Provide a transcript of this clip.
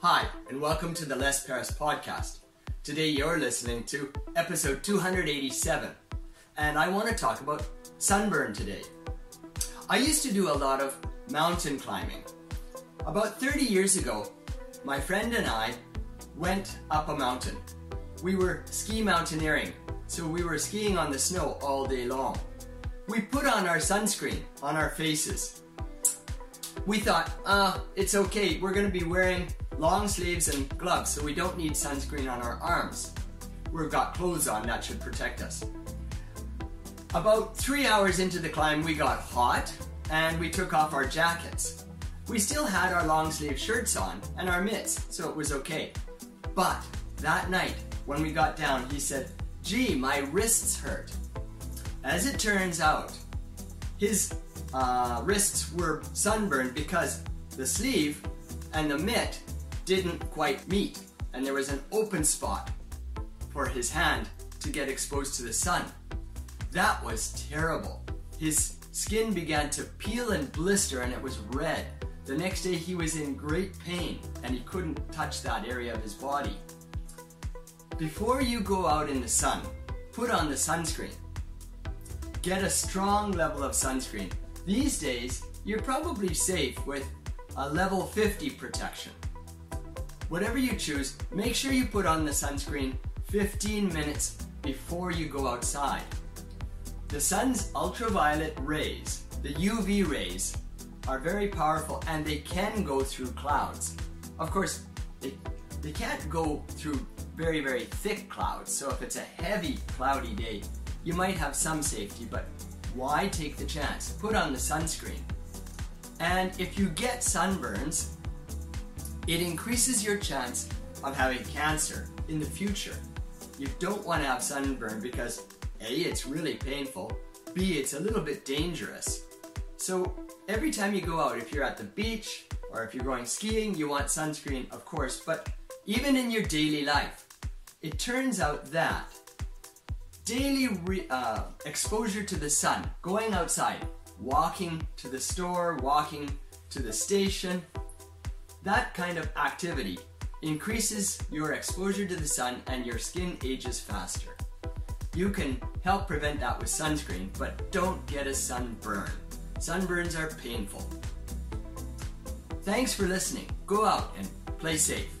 Hi, and welcome to the Les Perras podcast. Today you're listening to episode 287, and I want to talk about sunburn today. I used to do a lot of mountain climbing. About 30 years ago, my friend and I went up a mountain. We were ski mountaineering, so we were skiing on the snow all day long. We put on our sunscreen on our faces. We thought, uh, it's okay, we're gonna be wearing long sleeves and gloves, so we don't need sunscreen on our arms. We've got clothes on, that should protect us. About three hours into the climb, we got hot and we took off our jackets. We still had our long sleeve shirts on and our mitts, so it was okay. But that night, when we got down, he said, Gee, my wrists hurt. As it turns out, his uh, wrists were sunburned because the sleeve and the mitt didn't quite meet, and there was an open spot for his hand to get exposed to the sun. That was terrible. His skin began to peel and blister, and it was red. The next day, he was in great pain and he couldn't touch that area of his body. Before you go out in the sun, put on the sunscreen. Get a strong level of sunscreen. These days, you're probably safe with a level 50 protection. Whatever you choose, make sure you put on the sunscreen 15 minutes before you go outside. The sun's ultraviolet rays, the UV rays, are very powerful and they can go through clouds. Of course, they, they can't go through very, very thick clouds, so if it's a heavy, cloudy day, you might have some safety, but why take the chance? Put on the sunscreen. And if you get sunburns, it increases your chance of having cancer in the future. You don't want to have sunburn because A, it's really painful, B, it's a little bit dangerous. So every time you go out, if you're at the beach or if you're going skiing, you want sunscreen, of course, but even in your daily life, it turns out that daily re- uh, exposure to the sun, going outside, walking to the store, walking to the station, that kind of activity increases your exposure to the sun and your skin ages faster. You can help prevent that with sunscreen, but don't get a sunburn. Sunburns are painful. Thanks for listening. Go out and play safe.